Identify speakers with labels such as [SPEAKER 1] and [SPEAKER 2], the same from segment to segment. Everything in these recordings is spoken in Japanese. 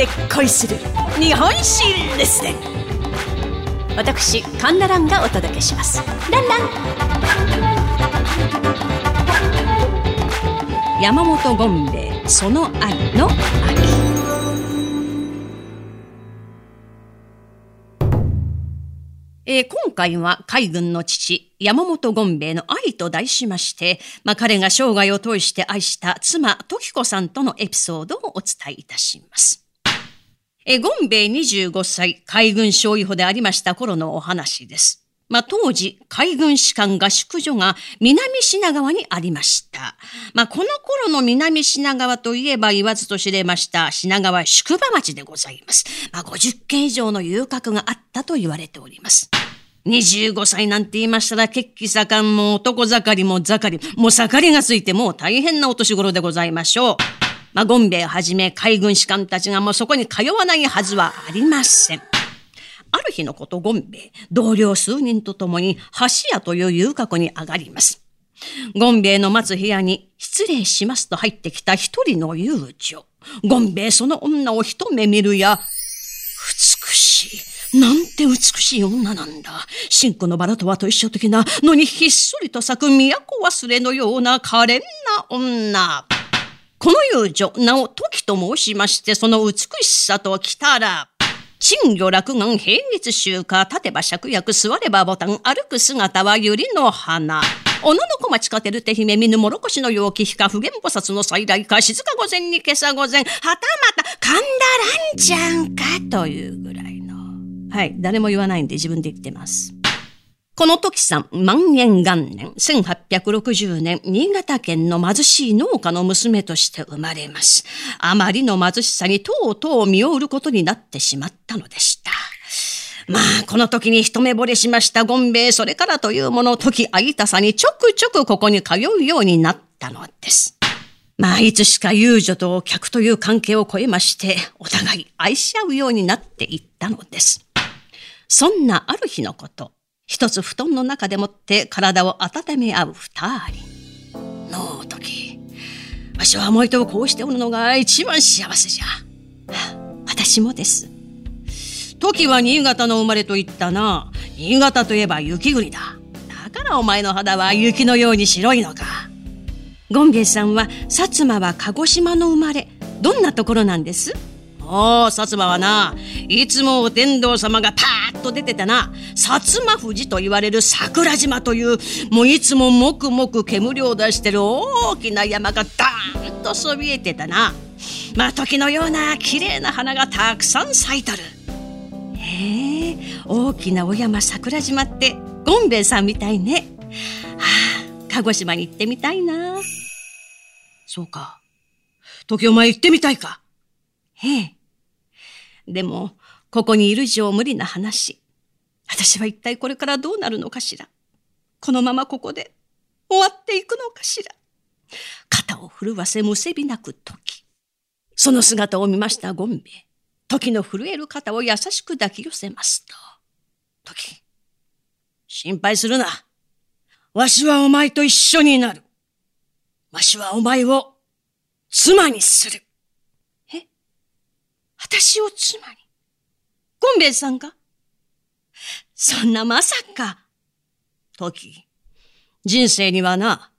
[SPEAKER 1] で恋する日本史レッスン私カンナランがお届けします。ランラン。
[SPEAKER 2] 山本権兵衛その愛の秋。えー、今回は海軍の父、山本権兵衛の愛と題しまして、まあ、彼が生涯を通して愛した妻、時子さんとのエピソードをお伝えいたします。えー、権兵衛25歳、海軍少尉補でありました頃のお話です。まあ、当時、海軍士官合宿所が南品川にありました。まあ、この頃の南品川といえば言わずと知れました品川宿場町でございます。まあ、50件以上の遊郭があったと言われております。25歳なんて言いましたら、血気盛んも男盛りも盛り、もう盛りがついてもう大変なお年頃でございましょう。まあ、ゴンベイはじめ海軍士官たちがもうそこに通わないはずはありません。ある日のこと、ゴンベイ、同僚数人と共に橋屋という遊郭に上がります。ゴンベイの待つ部屋に失礼しますと入ってきた一人の遊女。ゴンベイその女を一目見るや、美しい。なんて美しい女なんだ。真紅のバラとはと一緒的なのにひっそりと咲く都忘れのような可憐な女。この遊女、名を時と申しまして、その美しさと来たら、珍魚落眼平日集荷、立てば芍薬、座ればボタン、歩く姿は百合の花。小野の小町かてる手姫、見ぬもろこしの陽気、ひか、普賢菩薩の再来か、静か御前に今朝御前、はたまた、神田蘭ちゃんか、というぐらいの。はい、誰も言わないんで自分で言ってます。この時さん、万延元年、1860年、新潟県の貧しい農家の娘として生まれます。あまりの貧しさにとうとう見おることになってしまったのでした。まあ、この時に一目惚れしましたゴンベイ、それからというもの、時空いたさにちょくちょくここに通うようになったのです。まあ、いつしか遊女と客という関係を超えまして、お互い愛し合うようになっていったのです。そんなある日のこと、一つ布団の中でもって体を温め合う二人。のう時、わしは思いとこうしておるのが一番幸せじゃ。私もです。時は新潟の生まれと言ったな。新潟といえば雪国だ。だからお前の肌は雪のように白いのか。ゴンゲイさんは薩摩は鹿児島の生まれ。どんなところなんです？おお、薩摩はな、いつもお天道様がパーッと出てたな、薩摩富士と言われる桜島という、もういつももくもく煙を出してる大きな山がダーンとそびえてたな。まあ、時のような綺麗な花がたくさん咲いとる。へえ、大きなお山桜島って、ゴンベイさんみたいね。はあ、鹿児島に行ってみたいな。そうか。時お前行ってみたいか。ええ。でも、ここにいる以上無理な話。私は一体これからどうなるのかしら。このままここで終わっていくのかしら。肩を震わせむせび泣く時。その姿を見ましたゴンベ。時の震える肩を優しく抱き寄せますと。時、心配するな。わしはお前と一緒になる。わしはお前を妻にする。私を妻にゴンベイさんが？そんなまさか。時、人生にはな、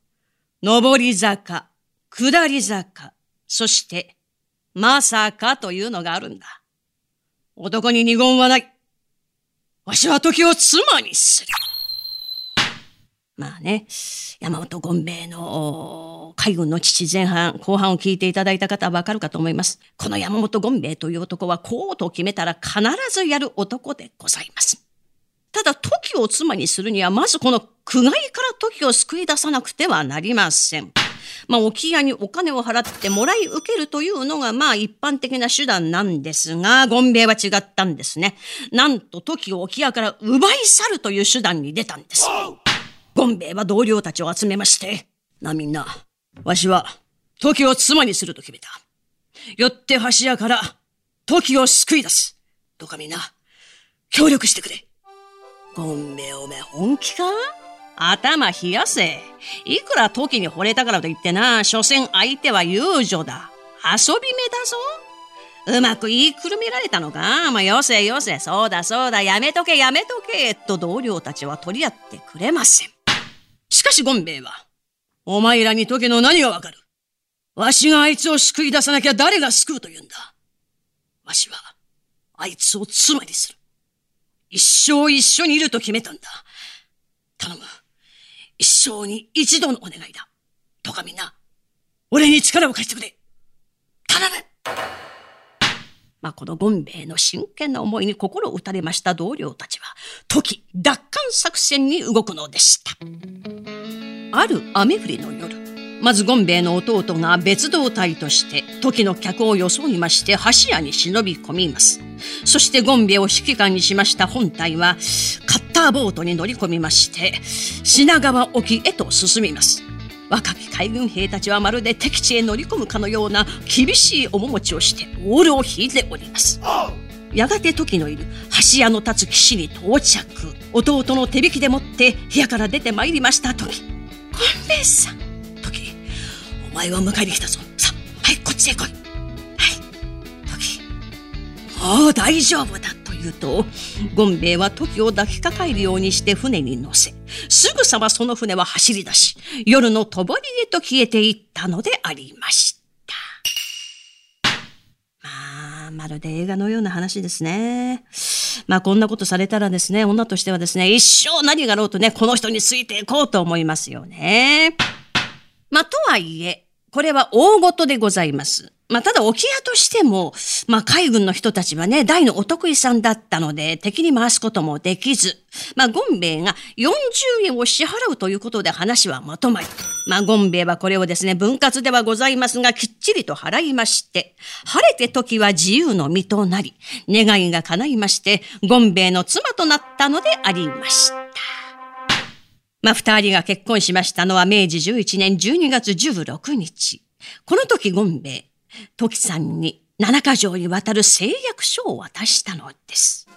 [SPEAKER 2] 上り坂、下り坂、そして、まさかというのがあるんだ。男に二言はない。わしは時を妻にする。まあね、山本権兵衛の海軍の父前半、後半を聞いていただいた方はわかるかと思います。この山本権兵衛という男はこうと決めたら必ずやる男でございます。ただ、時を妻にするには、まずこの苦害から時を救い出さなくてはなりません。まあ、沖屋にお金を払ってもらい受けるというのが、まあ、一般的な手段なんですが、ゴンベイは違ったんですね。なんと、時を沖屋から奪い去るという手段に出たんです。ゴンベイは同僚たちを集めまして、な、みんな、わしは、時を妻にすると決めた。よって橋屋から、時を救い出す。どうかみんな、協力してくれ。ゴンベイおめ本気か？頭冷やせ。いくら時に惚れたからといってな、所詮相手は遊女だ。遊び目だぞ。うまく言いくるめられたのか？まあ、よせよせ、そうだそうだ、やめとけやめとけ、と同僚たちは取り合ってくれません。しかしゴンベイは、お前らに時の何がわかるわしがあいつを救い出さなきゃ誰が救うと言うんだ。わしは、あいつを妻にする。一生一緒にいると決めたんだ。頼む。一生に一度のお願いだ。とかみんな、俺に力を貸してくれ。頼むまあ、このゴンベイの真剣な思いに心を打たれました同僚たちは、時、奪還作戦に動くのでした。ある雨降りの夜、まずゴンベイの弟が別動隊として時の客を装いまして橋屋に忍び込みます。そしてゴンベイを指揮官にしました本隊はカッターボートに乗り込みまして品川沖へと進みます。若き海軍兵たちはまるで敵地へ乗り込むかのような厳しい面持ちをしてオールを引いております。やがて時のいる橋屋の立つ岸に到着。弟の手引きでもって部屋から出てまいりました時。ゴンベイさん。お前は迎えに来たぞ。さあ、はい、こっちへ来い。はい。時。もう大丈夫だと言うと、ゴンベイは時を抱きかかえるようにして船に乗せ、すぐさまその船は走り出し、夜の帳へと消えていったのでありました。まあ、まるで映画のような話ですね。まあこんなことされたらですね、女としてはですね、一生何がろうとね、この人についていこうと思いますよね。まあ、とはいえ、これは大事でございます。まあ、ただ、沖屋としても、まあ、海軍の人たちはね、大のお得意さんだったので、敵に回すこともできず、まあ、ゴンベイが40円を支払うということで話はまとまり、まあ、ゴンベイはこれをですね、分割ではございますが、きっちりと払いまして、晴れて時は自由の身となり、願いが叶いまして、ゴンベイの妻となったのでありました。まあ、二人が結婚しましたのは明治11年12月16日。この時ゴンベイ、時さんに七か条にわたる誓約書を渡したのです。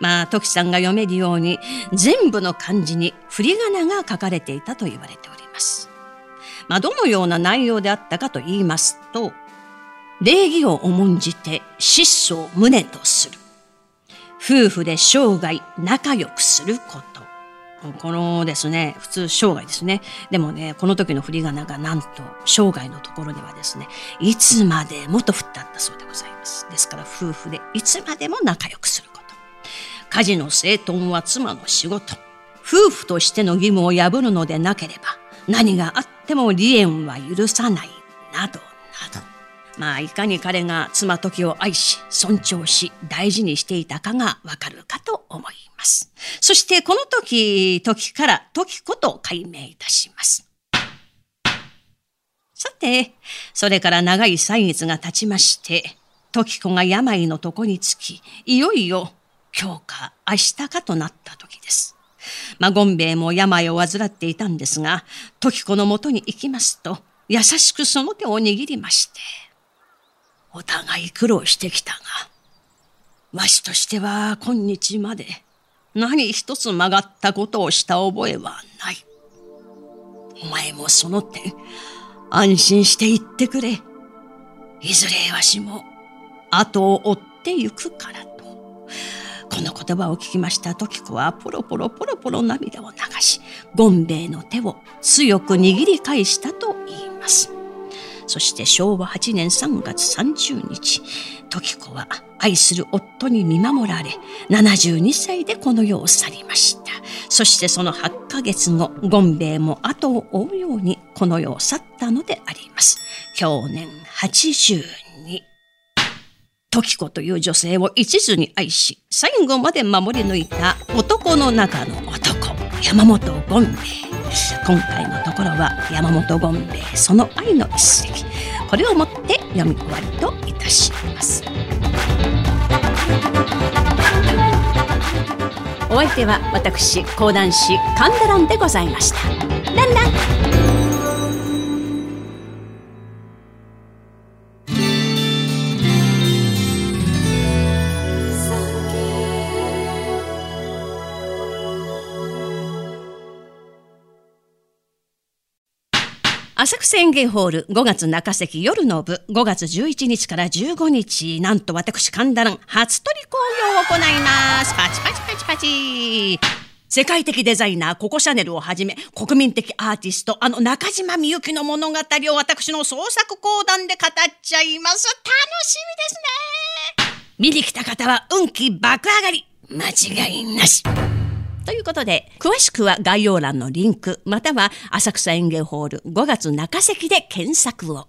[SPEAKER 2] まあ、時さんが読めるように、全部の漢字に振り仮名が書かれていたと言われております。まあ、どのような内容であったかと言いますと、礼儀を重んじて質素を旨とする。夫婦で生涯仲良くすること。このですね、普通生涯ですね。でもね、この時の振り仮名がなんと生涯のところではですね、いつまでもと振ってあったそうでございます。ですから夫婦でいつまでも仲良くすること。家事の整頓は妻の仕事。夫婦としての義務を破るのでなければ、何があっても離縁は許さない、などなど。まあ、いかに彼が妻時を愛し、尊重し、大事にしていたかがわかるかと思います。そしてこの時、時から時こと解明いたします。さて、それから長い歳月が経ちまして、時子が病の床につき、いよいよ今日か明日かとなった時です。まあ、ゴンベイも病を患っていたんですが、時子のもとに行きますと、優しくその手を握りまして、お互い苦労してきたが、わしとしては今日まで何一つ曲がったことをした覚えはない。お前もその点、安心して言ってくれ。いずれわしも後を追ってゆくからと。この言葉を聞きました時子はポロポロポロポロ涙を流し、ゴンベイの手を強く握り返したと言います。そして昭和8年3月30日、時子は愛する夫に見守られ、72歳でこの世を去りました。そしてその8ヶ月後、ゴンベイも後を追うようにこの世を去ったのであります。去年82。時子という女性を一途に愛し、最後まで守り抜いた男の中の男、山本ゴンベイ。今回のところは山本権兵衛その愛の一席。これをもって読み終わりといたします。
[SPEAKER 1] お相手は私講談師神田蘭でございました。ランラン。
[SPEAKER 2] 浅草園芸ホール5月中席夜の部5月11日から15日なんと私神田蘭初取り興行を行います。パチパチパチパチ。世界的デザイナーココ・シャネルをはじめ国民的アーティストあの中島みゆきの物語を私の創作講談で語っちゃいます。楽しみですね。見に来た方は運気爆上がり。間違いなし。ということで、詳しくは概要欄のリンク、または浅草園芸ホール5月中席で検索を。